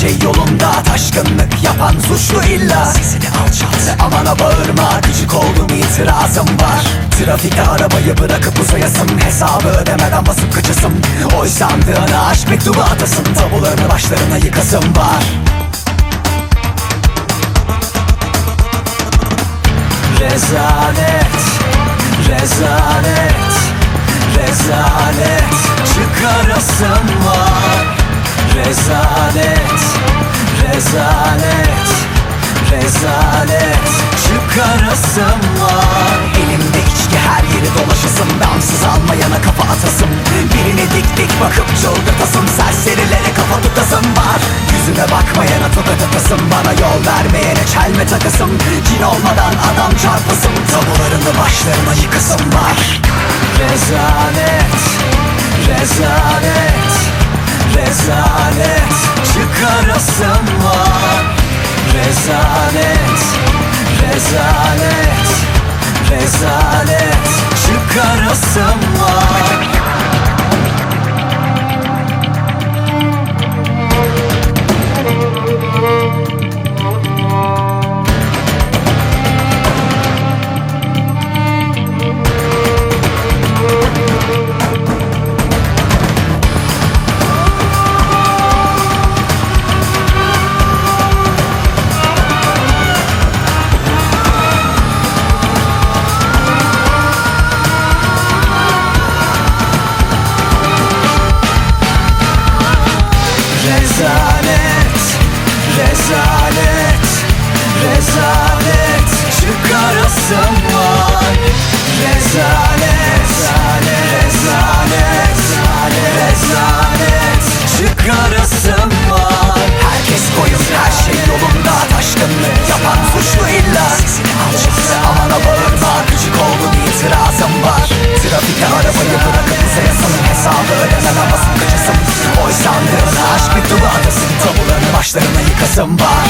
şey yolunda. Taşkınlık yapan suçlu illa. Sesini alçalt. Amana bağırma gıcık oldum itirazım var. Trafikte arabayı bırakıp uzayasın Hesabı ödemeden basıp kaçasın. Oy sandığına aşk mektubu atasın Tabularını başlarına yıkasın var. Rezalet, rezalet, Rezalet, rezalet, rezalet. Çıkarasım var. Elimde içki her yeri dolaşasım. Damsız almayana kafa atasım. Birine dik dik bakıp çıldırtasım Serserilere kafa tutasım var. Yüzüme bakmayana tokat atasım. Bana yol vermeyene çelme takasım. Cin olmadan adam çarpasım. Tabularını başlarına yıkasım var. Rezalet, rezalet Çıkarasım rezalet, rezalet Saçlarını yıkasım var